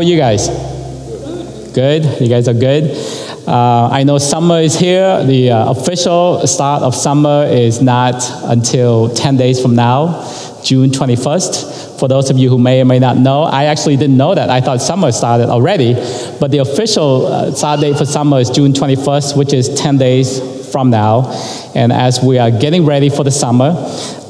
Are you guys? Good. You guys are good. Uh, I know summer is here. The uh, official start of summer is not until 10 days from now, June 21st. For those of you who may or may not know, I actually didn't know that. I thought summer started already. But the official uh, start date for summer is June 21st, which is 10 days from now. And as we are getting ready for the summer,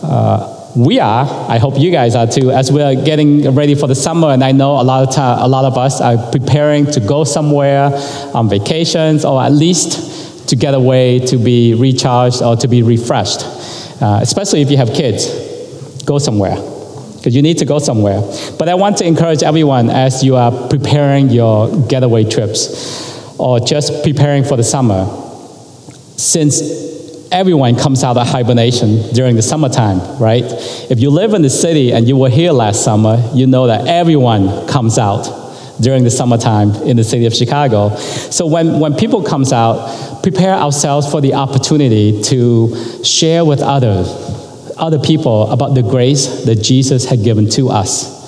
uh, we are. I hope you guys are too. As we are getting ready for the summer, and I know a lot of a lot of us are preparing to go somewhere on vacations, or at least to get away to be recharged or to be refreshed. Uh, especially if you have kids, go somewhere because you need to go somewhere. But I want to encourage everyone as you are preparing your getaway trips or just preparing for the summer, since everyone comes out of hibernation during the summertime, right? If you live in the city and you were here last summer, you know that everyone comes out during the summertime in the city of Chicago. So when, when people comes out, prepare ourselves for the opportunity to share with others, other people about the grace that Jesus had given to us.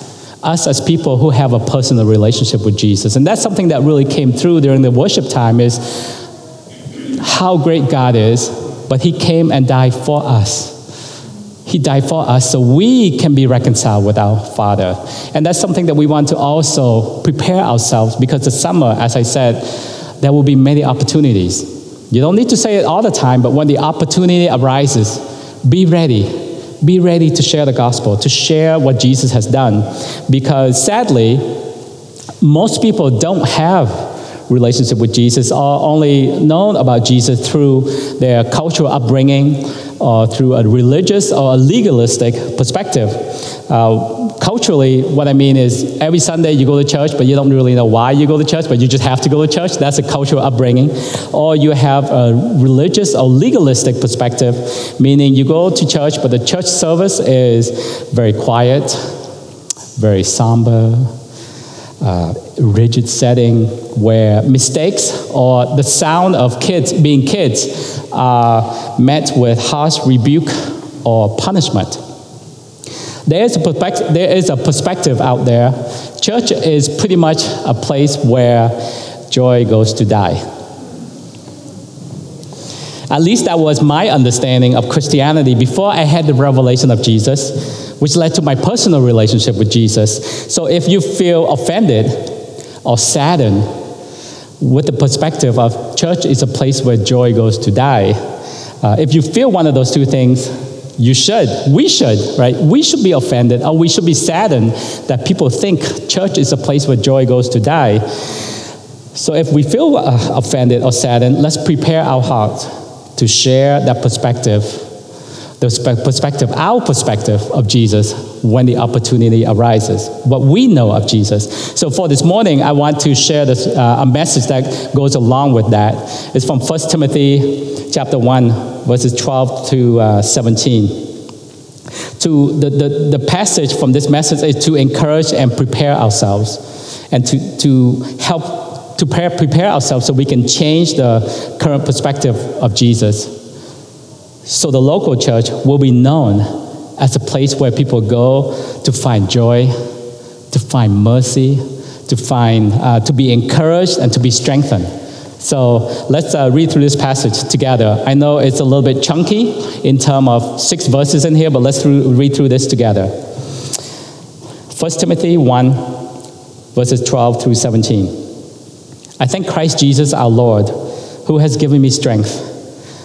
Us as people who have a personal relationship with Jesus. And that's something that really came through during the worship time is how great God is but he came and died for us. He died for us so we can be reconciled with our Father. And that's something that we want to also prepare ourselves because the summer, as I said, there will be many opportunities. You don't need to say it all the time, but when the opportunity arises, be ready. Be ready to share the gospel, to share what Jesus has done. Because sadly, most people don't have relationship with Jesus are only known about Jesus through their cultural upbringing or through a religious or a legalistic perspective. Uh, culturally, what I mean is every Sunday you go to church, but you don't really know why you go to church, but you just have to go to church. That's a cultural upbringing. Or you have a religious or legalistic perspective, meaning you go to church, but the church service is very quiet, very somber, uh, rigid setting where mistakes or the sound of kids being kids are met with harsh rebuke or punishment. There is, a perspective, there is a perspective out there. Church is pretty much a place where joy goes to die. At least that was my understanding of Christianity before I had the revelation of Jesus which led to my personal relationship with Jesus. So if you feel offended or saddened with the perspective of church is a place where joy goes to die, uh, if you feel one of those two things, you should, we should, right? We should be offended or we should be saddened that people think church is a place where joy goes to die. So if we feel uh, offended or saddened, let's prepare our hearts to share that perspective the perspective, our perspective of Jesus when the opportunity arises, what we know of Jesus. So for this morning, I want to share this, uh, a message that goes along with that. It's from 1 Timothy chapter 1, verses 12 to uh, 17 to the, the, the passage from this message is to encourage and prepare ourselves and to, to help to prepare, prepare ourselves so we can change the current perspective of Jesus so the local church will be known as a place where people go to find joy, to find mercy, to find, uh, to be encouraged and to be strengthened. So let's uh, read through this passage together. I know it's a little bit chunky in terms of six verses in here, but let's read through this together. 1 Timothy 1, verses 12 through 17. I thank Christ Jesus our Lord, who has given me strength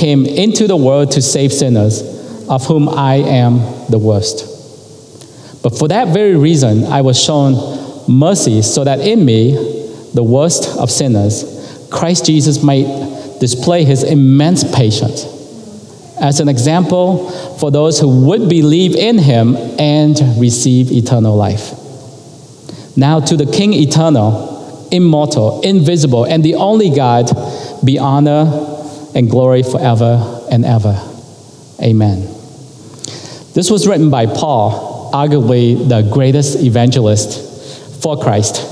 came into the world to save sinners, of whom I am the worst. But for that very reason, I was shown mercy so that in me, the worst of sinners, Christ Jesus might display his immense patience as an example for those who would believe in him and receive eternal life. Now, to the King eternal, immortal, invisible, and the only God, be honor and glory forever and ever. Amen. This was written by Paul, arguably the greatest evangelist for Christ.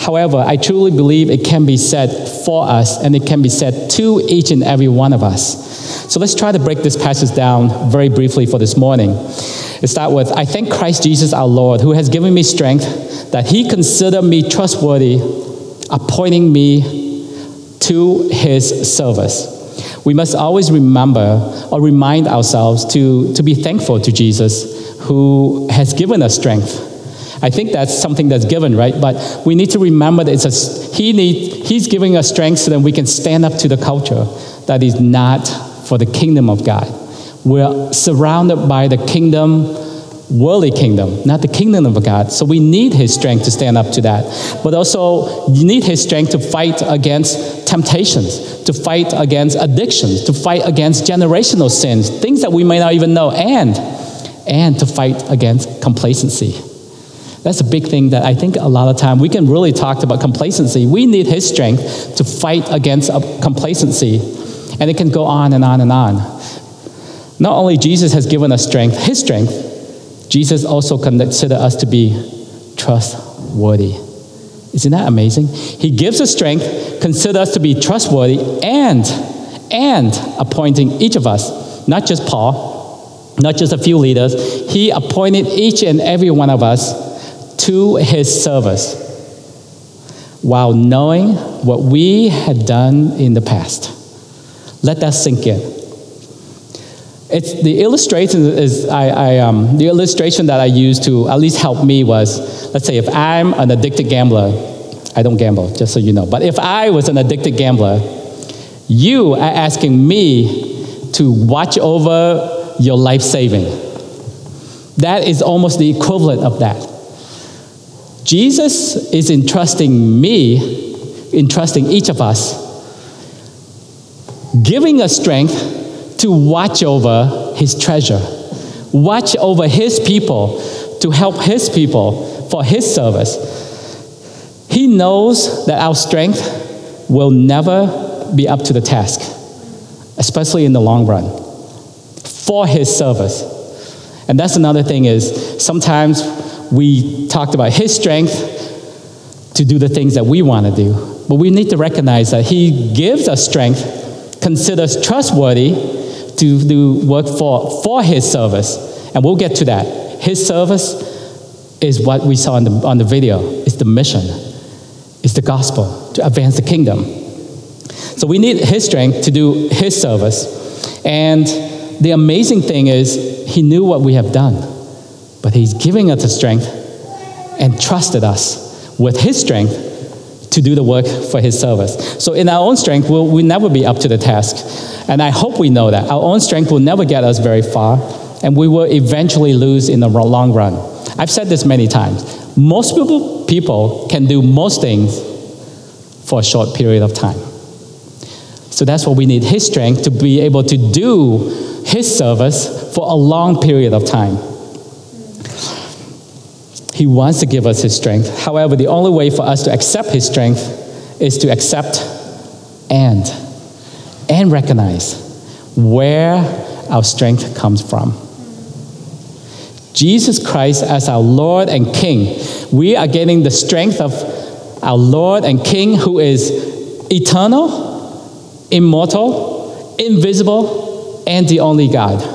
However, I truly believe it can be said for us and it can be said to each and every one of us. So let's try to break this passage down very briefly for this morning. Let's start with I thank Christ Jesus our Lord, who has given me strength, that he considered me trustworthy, appointing me to his service. We must always remember or remind ourselves to, to be thankful to Jesus, who has given us strength I think that's something that's given, right? But we need to remember that it's a, he need, he's giving us strength so that we can stand up to the culture that is not for the kingdom of God. We're surrounded by the kingdom, worldly kingdom, not the kingdom of God. So we need his strength to stand up to that. But also, you need his strength to fight against temptations, to fight against addictions, to fight against generational sins, things that we may not even know, and and to fight against complacency. That's a big thing that I think a lot of time we can really talk about complacency. We need his strength to fight against uh, complacency. And it can go on and on and on. Not only Jesus has given us strength, his strength, Jesus also considered us to be trustworthy. Isn't that amazing? He gives us strength, consider us to be trustworthy, and and appointing each of us, not just Paul, not just a few leaders, he appointed each and every one of us to his service while knowing what we had done in the past. Let that sink in. It's the illustration is I, I um, the illustration that I used to at least help me was let's say if I'm an addicted gambler, I don't gamble, just so you know. But if I was an addicted gambler, you are asking me to watch over your life saving. That is almost the equivalent of that. Jesus is entrusting me, entrusting each of us, giving us strength to watch over his treasure, watch over his people, to help his people for his service. He knows that our strength will never be up to the task, especially in the long run, for his service. And that's another thing is sometimes we talked about his strength to do the things that we want to do. But we need to recognize that he gives us strength, considers trustworthy to do work for, for his service. And we'll get to that. His service is what we saw on the, on the video. It's the mission. It's the gospel to advance the kingdom. So we need his strength to do his service. And the amazing thing is, he knew what we have done. But He's giving us the strength and trusted us with His strength to do the work for His service. So, in our own strength, we'll, we'll never be up to the task. And I hope we know that. Our own strength will never get us very far, and we will eventually lose in the long run. I've said this many times. Most people, people can do most things for a short period of time. So that's what we need His strength to be able to do His service for a long period of time. He wants to give us His strength. However, the only way for us to accept His strength is to accept and and recognize where our strength comes from. Jesus Christ as our Lord and King. We are getting the strength of our Lord and King who is eternal, immortal, invisible, and the only God.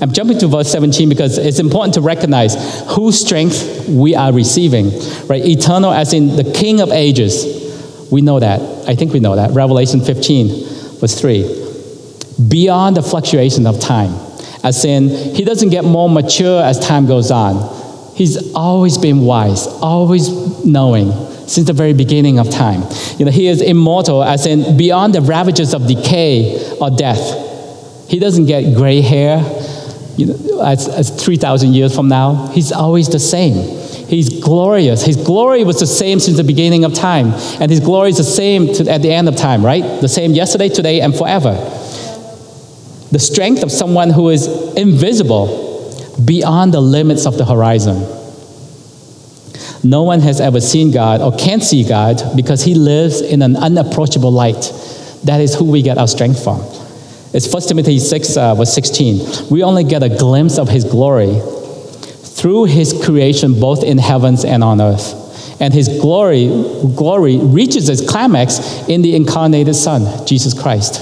I'm jumping to verse 17 because it's important to recognize whose strength we are receiving. Right? Eternal as in the King of ages. We know that. I think we know that. Revelation 15, verse 3. Beyond the fluctuation of time. As in, he doesn't get more mature as time goes on. He's always been wise, always knowing, since the very beginning of time. You know, he is immortal, as in beyond the ravages of decay or death. He doesn't get gray hair you know, as, as 3,000 years from now. He's always the same. He's glorious. His glory was the same since the beginning of time, and His glory is the same to, at the end of time, right? The same yesterday, today, and forever. The strength of someone who is invisible beyond the limits of the horizon. No one has ever seen God or can see God because He lives in an unapproachable light. That is who we get our strength from. It's 1 Timothy 6, uh, verse 16. We only get a glimpse of His glory through his creation both in heavens and on earth. And his glory, glory reaches its climax in the incarnated Son, Jesus Christ,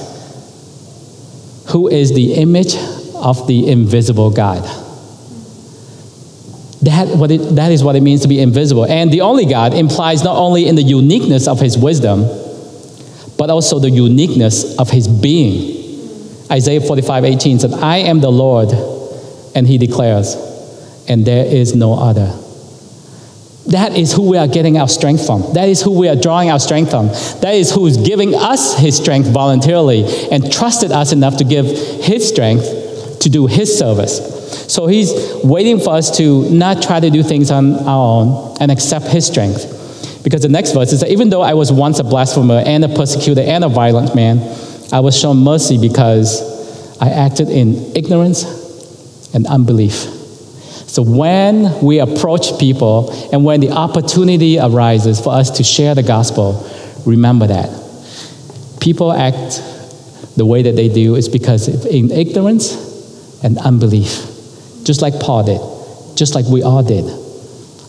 who is the image of the invisible God. That, what it, that is what it means to be invisible. And the only God implies not only in the uniqueness of his wisdom, but also the uniqueness of his being. Isaiah 45 18 said, I am the Lord, and he declares, and there is no other. That is who we are getting our strength from. That is who we are drawing our strength from. That is who is giving us his strength voluntarily and trusted us enough to give his strength to do his service. So he's waiting for us to not try to do things on our own and accept his strength. Because the next verse is that even though I was once a blasphemer and a persecutor and a violent man, I was shown mercy because I acted in ignorance and unbelief. So when we approach people and when the opportunity arises for us to share the gospel, remember that. People act the way that they do is because in ignorance and unbelief, just like Paul did, just like we all did.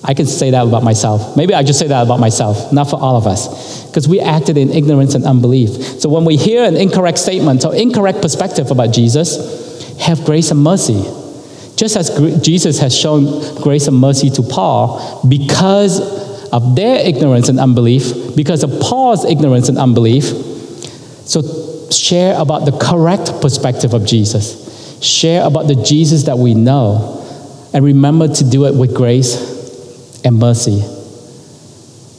I can say that about myself. Maybe I just say that about myself, not for all of us, because we acted in ignorance and unbelief. So when we hear an incorrect statement or incorrect perspective about Jesus, have grace and mercy just as Jesus has shown grace and mercy to Paul because of their ignorance and unbelief, because of Paul's ignorance and unbelief. So share about the correct perspective of Jesus. Share about the Jesus that we know. And remember to do it with grace and mercy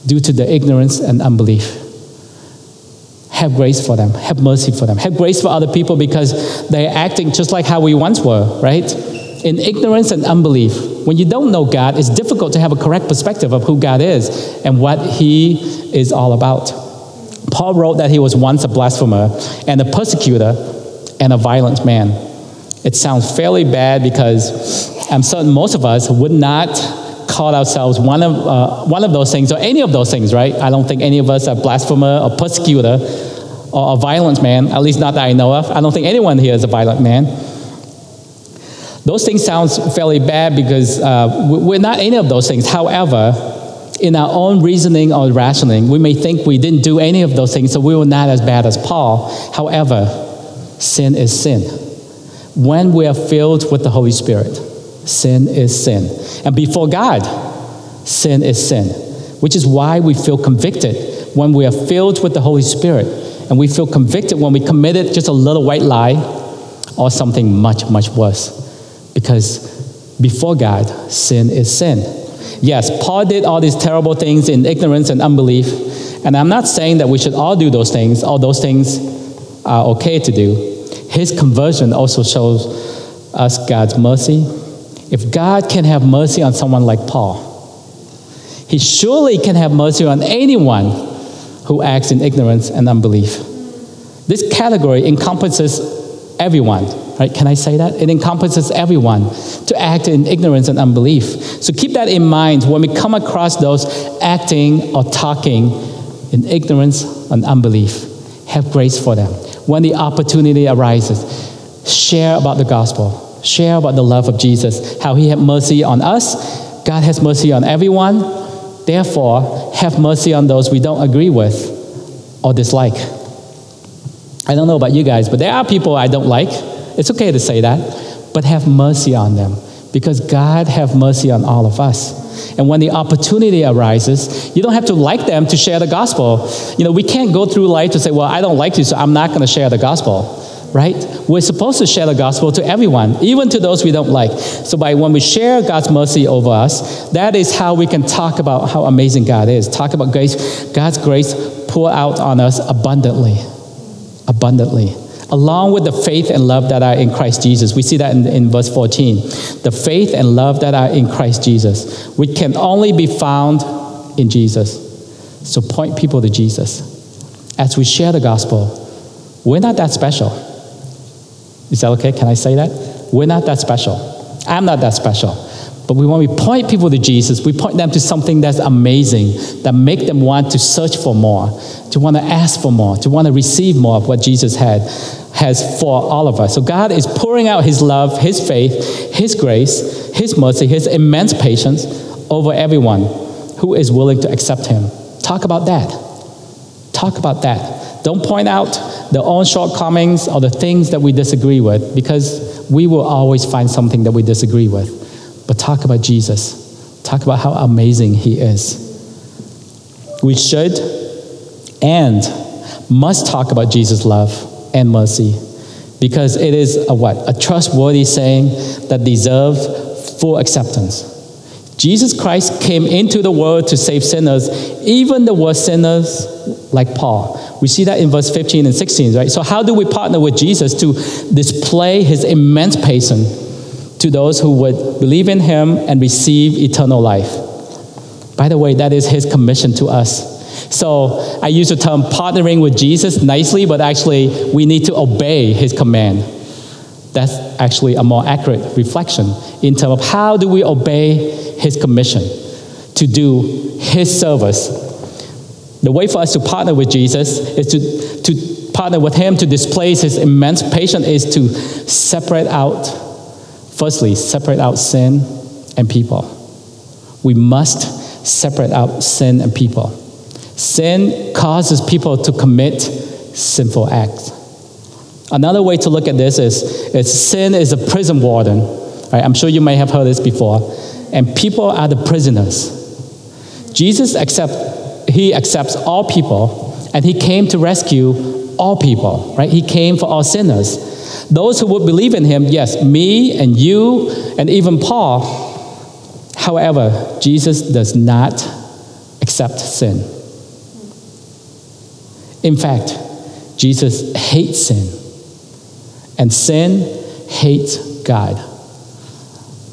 due to the ignorance and unbelief. Have grace for them, have mercy for them, have grace for other people because they're acting just like how we once were, right? in ignorance and unbelief. When you don't know God, it's difficult to have a correct perspective of who God is and what He is all about. Paul wrote that he was once a blasphemer and a persecutor and a violent man. It sounds fairly bad because I'm certain most of us would not call ourselves one of, uh, one of those things or any of those things, right? I don't think any of us are blasphemer or persecutor or a violent man, at least not that I know of. I don't think anyone here is a violent man. Those things sound fairly bad because uh, we're not any of those things. However, in our own reasoning or rationing, we may think we didn't do any of those things, so we were not as bad as Paul. However, sin is sin. When we are filled with the Holy Spirit, sin is sin. And before God, sin is sin, which is why we feel convicted when we are filled with the Holy Spirit. And we feel convicted when we committed just a little white lie or something much, much worse. Because before God, sin is sin. Yes, Paul did all these terrible things in ignorance and unbelief. And I'm not saying that we should all do those things, all those things are okay to do. His conversion also shows us God's mercy. If God can have mercy on someone like Paul, he surely can have mercy on anyone who acts in ignorance and unbelief. This category encompasses everyone Right? Can I say that? It encompasses everyone to act in ignorance and unbelief. So keep that in mind when we come across those acting or talking in ignorance and unbelief. Have grace for them. When the opportunity arises, share about the gospel, share about the love of Jesus, how he had mercy on us. God has mercy on everyone. Therefore, have mercy on those we don't agree with or dislike. I don't know about you guys, but there are people I don't like. It's okay to say that, but have mercy on them because God have mercy on all of us. And when the opportunity arises, you don't have to like them to share the gospel. You know, we can't go through life to say, well, I don't like you, so I'm not going to share the gospel, right? We're supposed to share the gospel to everyone, even to those we don't like. So by when we share God's mercy over us, that is how we can talk about how amazing God is. Talk about grace, God's grace pour out on us abundantly. Abundantly. Along with the faith and love that are in Christ Jesus. We see that in, in verse 14. The faith and love that are in Christ Jesus, which can only be found in Jesus. So point people to Jesus. As we share the gospel, we're not that special. Is that okay? Can I say that? We're not that special. I'm not that special. But we, when we point people to Jesus, we point them to something that's amazing, that make them want to search for more, to want to ask for more, to want to receive more of what Jesus had has for all of us. So God is pouring out His love, His faith, His grace, His mercy, His immense patience over everyone who is willing to accept Him. Talk about that. Talk about that. Don't point out the own shortcomings or the things that we disagree with because we will always find something that we disagree with. But talk about Jesus. Talk about how amazing he is. We should and must talk about Jesus' love and mercy because it is a what? A trustworthy saying that deserves full acceptance. Jesus Christ came into the world to save sinners, even the worst sinners like Paul. We see that in verse 15 and 16, right? So, how do we partner with Jesus to display his immense patience to those who would believe in him and receive eternal life. By the way, that is his commission to us. So I use the term partnering with Jesus nicely, but actually we need to obey his command. That's actually a more accurate reflection in terms of how do we obey his commission to do his service. The way for us to partner with Jesus is to, to partner with him to display his immense patience is to separate out Firstly, separate out sin and people. We must separate out sin and people. Sin causes people to commit sinful acts. Another way to look at this is, is sin is a prison warden. Right? I'm sure you may have heard this before. And people are the prisoners. Jesus accept, he accepts all people, and he came to rescue all people, right? He came for all sinners. Those who would believe in him, yes, me and you and even Paul. However, Jesus does not accept sin. In fact, Jesus hates sin, and sin hates God.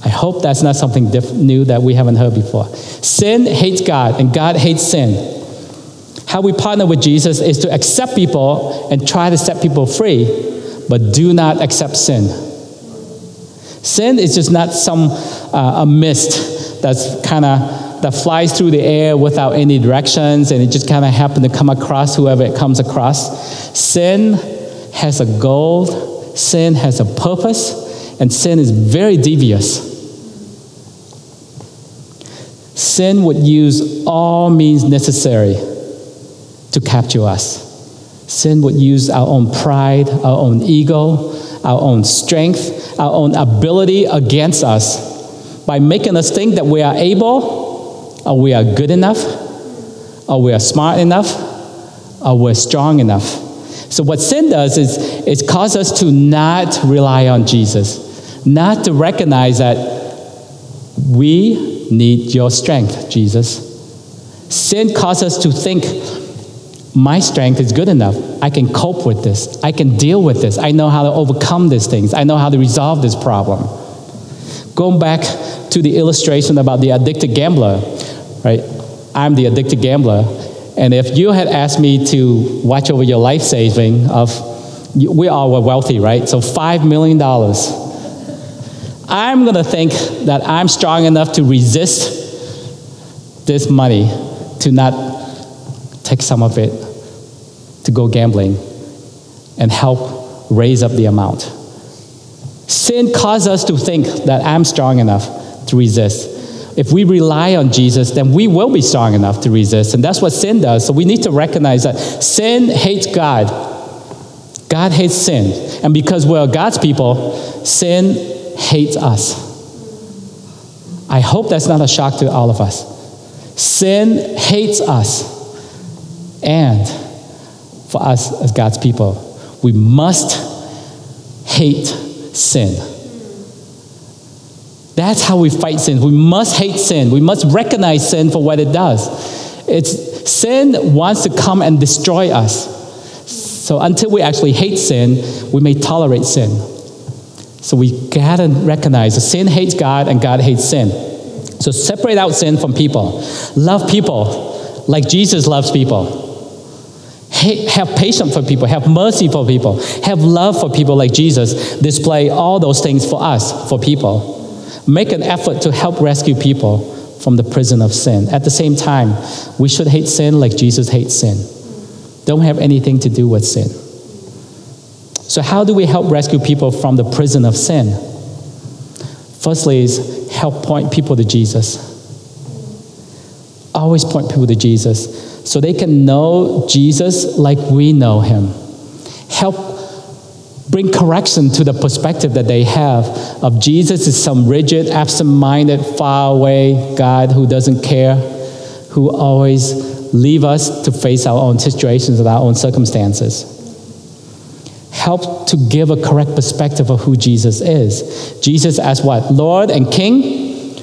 I hope that's not something diff- new that we haven't heard before. Sin hates God, and God hates sin. How we partner with Jesus is to accept people and try to set people free but do not accept sin. Sin is just not some uh, a mist that's kind of that flies through the air without any directions and it just kind of happen to come across whoever it comes across. Sin has a goal, sin has a purpose, and sin is very devious. Sin would use all means necessary to capture us. Sin would use our own pride, our own ego, our own strength, our own ability against us by making us think that we are able, or we are good enough, or we are smart enough, or we're strong enough. So, what sin does is, is cause us to not rely on Jesus, not to recognize that we need your strength, Jesus. Sin causes us to think my strength is good enough. I can cope with this. I can deal with this. I know how to overcome these things. I know how to resolve this problem. Going back to the illustration about the addicted gambler, right? I'm the addicted gambler. And if you had asked me to watch over your life saving of, we all were wealthy, right? So $5 million. I'm going to think that I'm strong enough to resist this money to not take some of it to go gambling and help raise up the amount. Sin causes us to think that I'm strong enough to resist. If we rely on Jesus, then we will be strong enough to resist. And that's what sin does. So we need to recognize that sin hates God. God hates sin. And because we're God's people, sin hates us. I hope that's not a shock to all of us. Sin hates us. And for us as God's people, we must hate sin. That's how we fight sin. We must hate sin. We must recognize sin for what it does. It's sin wants to come and destroy us. So until we actually hate sin, we may tolerate sin. So we gotta recognize that sin hates God and God hates sin. So separate out sin from people. Love people like Jesus loves people. Have patience for people, have mercy for people, have love for people like Jesus. Display all those things for us, for people. Make an effort to help rescue people from the prison of sin. At the same time, we should hate sin like Jesus hates sin. Don't have anything to do with sin. So, how do we help rescue people from the prison of sin? Firstly, is help point people to Jesus. Always point people to Jesus so they can know Jesus like we know him. Help bring correction to the perspective that they have of Jesus is some rigid, absent minded, far away God who doesn't care, who always leave us to face our own situations and our own circumstances. Help to give a correct perspective of who Jesus is. Jesus as what? Lord and King,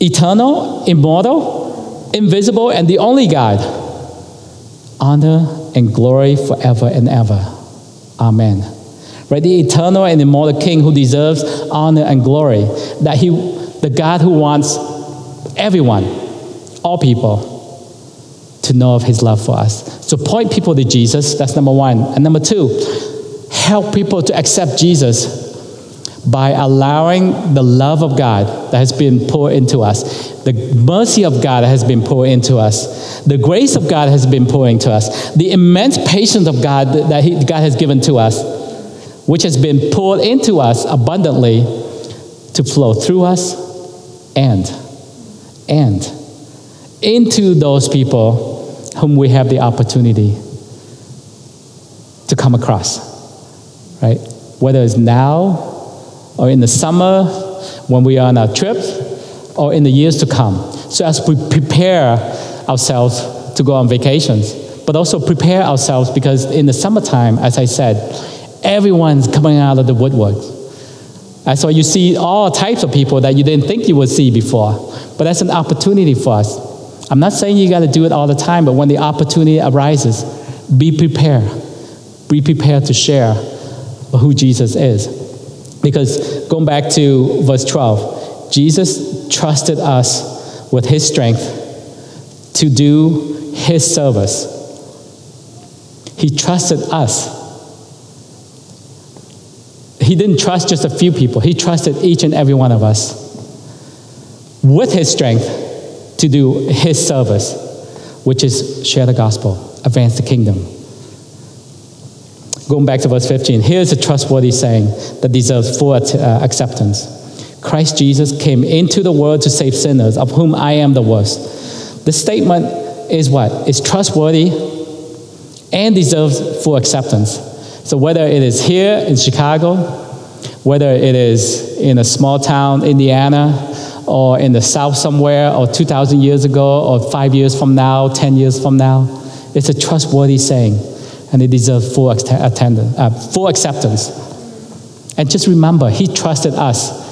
eternal, immortal, invisible, and the only God. Honor and glory forever and ever. Amen right? The eternal and immortal King who deserves honor and glory. That he, the God who wants everyone, all people, to know of his love for us. So point people to Jesus, that's number one. And number two, help people to accept Jesus by allowing the love of God that has been poured into us, the mercy of God that has been poured into us, the grace of God has been pouring to us, the immense patience of God that he, God has given to us which has been poured into us abundantly to flow through us and, and into those people whom we have the opportunity to come across, right? Whether it's now or in the summer when we are on our trip or in the years to come. So as we prepare ourselves to go on vacations, but also prepare ourselves because in the summertime, as I said, Everyone's coming out of the woodwork. And so you see all types of people that you didn't think you would see before. But that's an opportunity for us. I'm not saying you got to do it all the time, but when the opportunity arises, be prepared. Be prepared to share who Jesus is. Because going back to verse 12, Jesus trusted us with his strength to do his service. He trusted us he didn't trust just a few people, he trusted each and every one of us with his strength to do his service, which is share the gospel, advance the kingdom. Going back to verse 15, here's a trustworthy saying that deserves full uh, acceptance. Christ Jesus came into the world to save sinners, of whom I am the worst. The statement is what? Is trustworthy and deserves full acceptance. So whether it is here in Chicago, whether it is in a small town, Indiana, or in the South somewhere, or 2,000 years ago, or five years from now, 10 years from now, it's a trustworthy saying, and it deserves full, attendance, uh, full acceptance. And just remember, He trusted us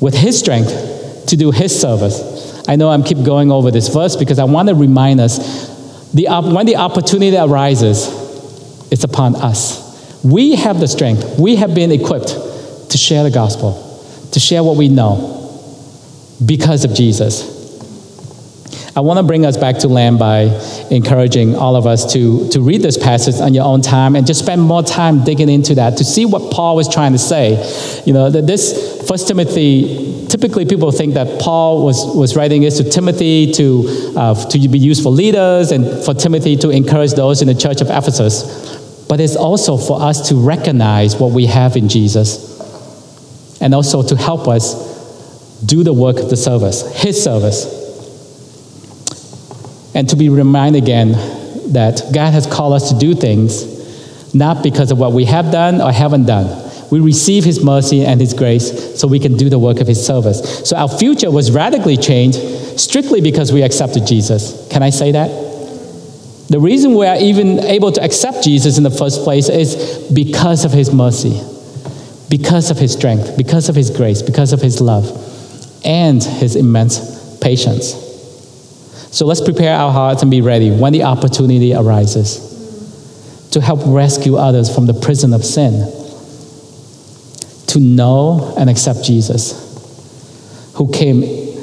with His strength to do His service. I know I'm keep going over this verse because I want to remind us the, when the opportunity arises, it's upon us. We have the strength, we have been equipped to share the gospel, to share what we know because of Jesus. I want to bring us back to land by encouraging all of us to, to read this passage on your own time and just spend more time digging into that to see what Paul was trying to say. You know, that this First Timothy, typically people think that Paul was, was writing this to Timothy to, uh, to be used for leaders and for Timothy to encourage those in the church of Ephesus but it's also for us to recognize what we have in Jesus and also to help us do the work of the service, His service. And to be reminded again that God has called us to do things not because of what we have done or haven't done. We receive His mercy and His grace so we can do the work of His service. So our future was radically changed strictly because we accepted Jesus. Can I say that? The reason we are even able to accept Jesus in the first place is because of his mercy. because of his strength, because of his grace, because of his love, and his immense patience. So let's prepare our hearts and be ready when the opportunity arises to help rescue others from the prison of sin, to know and accept Jesus, who came,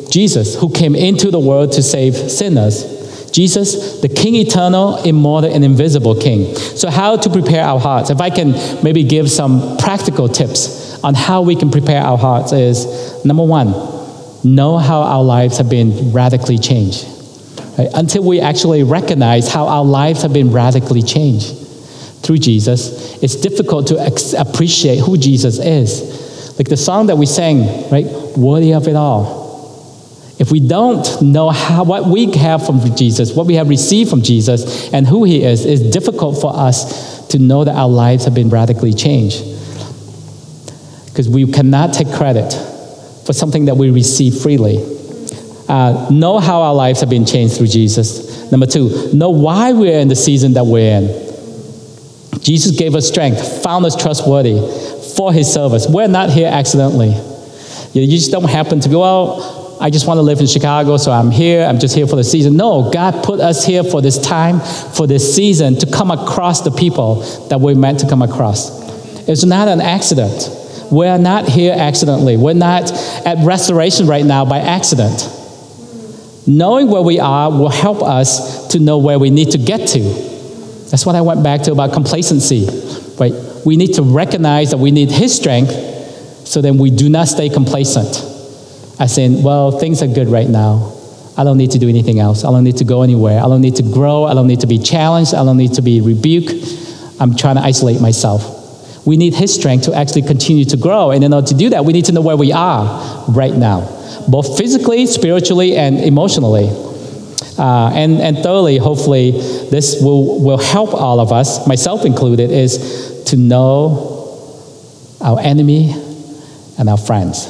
Jesus, who came into the world to save sinners. Jesus, the King eternal, immortal, and invisible King. So, how to prepare our hearts? If I can maybe give some practical tips on how we can prepare our hearts, is number one, know how our lives have been radically changed. Right? Until we actually recognize how our lives have been radically changed through Jesus, it's difficult to ex- appreciate who Jesus is. Like the song that we sang, right? Worthy of it all. If we don't know how, what we have from Jesus, what we have received from Jesus, and who He is, it's difficult for us to know that our lives have been radically changed. Because we cannot take credit for something that we receive freely. Uh, know how our lives have been changed through Jesus. Number two, know why we're in the season that we're in. Jesus gave us strength, found us trustworthy for his service. We're not here accidentally. You just don't happen to be, well, I just want to live in Chicago, so I'm here. I'm just here for the season. No, God put us here for this time, for this season, to come across the people that we're meant to come across. It's not an accident. We're not here accidentally. We're not at restoration right now by accident. Knowing where we are will help us to know where we need to get to. That's what I went back to about complacency. Right? We need to recognize that we need His strength so then we do not stay complacent. As in, well, things are good right now. I don't need to do anything else. I don't need to go anywhere. I don't need to grow. I don't need to be challenged. I don't need to be rebuked. I'm trying to isolate myself. We need His strength to actually continue to grow. And in order to do that, we need to know where we are right now, both physically, spiritually, and emotionally. Uh, and, and thirdly, hopefully, this will, will help all of us, myself included, is to know our enemy and our friends.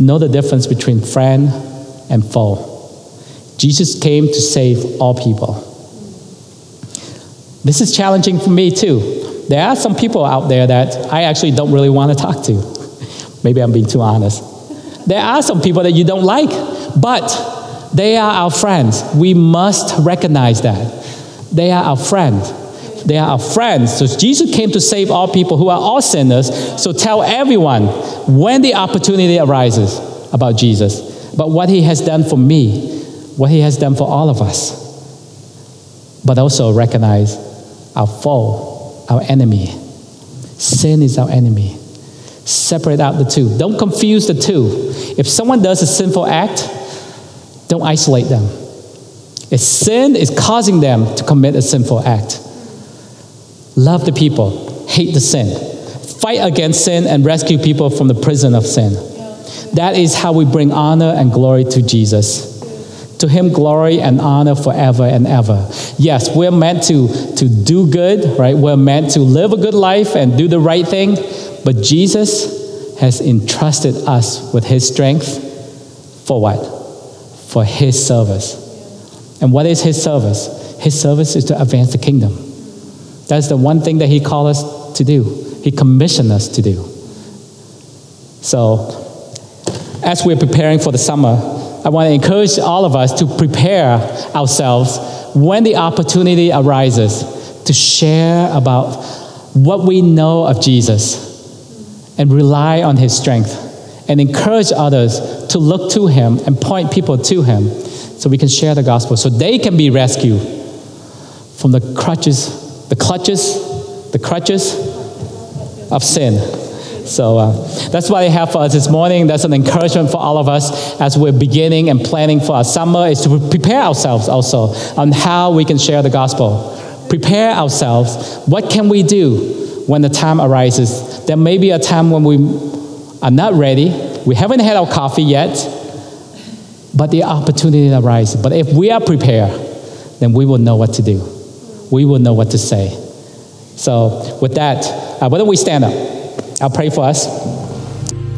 Know the difference between friend and foe. Jesus came to save all people. This is challenging for me too. There are some people out there that I actually don't really want to talk to. Maybe I'm being too honest. There are some people that you don't like, but they are our friends. We must recognize that. They are our friends. They are our friends. So Jesus came to save all people who are all sinners. So tell everyone when the opportunity arises about Jesus, about what he has done for me, what he has done for all of us. But also recognize our foe, our enemy. Sin is our enemy. Separate out the two. Don't confuse the two. If someone does a sinful act, don't isolate them. If sin is causing them to commit a sinful act, love the people, hate the sin, fight against sin, and rescue people from the prison of sin. That is how we bring honor and glory to Jesus. To him, glory and honor forever and ever. Yes, we're meant to, to do good, right? We're meant to live a good life and do the right thing, but Jesus has entrusted us with his strength for what? For his service. And what is his service? His service is to advance the kingdom. That's the one thing that he called us to do. He commissioned us to do. So, as we're preparing for the summer, I want to encourage all of us to prepare ourselves when the opportunity arises to share about what we know of Jesus and rely on his strength and encourage others to look to him and point people to him so we can share the gospel so they can be rescued from the crutches, the clutches, the crutches of sin. So uh, that's what I have for us this morning. That's an encouragement for all of us as we're beginning and planning for our summer is to prepare ourselves also on how we can share the gospel. Prepare ourselves. What can we do when the time arises? There may be a time when we are not ready. We haven't had our coffee yet, but the opportunity arises. But if we are prepared, then we will know what to do. We will know what to say. So, with that, uh, why don't we stand up? I'll pray for us.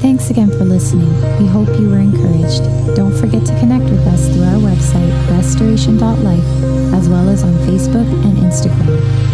Thanks again for listening. We hope you were encouraged. Don't forget to connect with us through our website, restoration.life, as well as on Facebook and Instagram.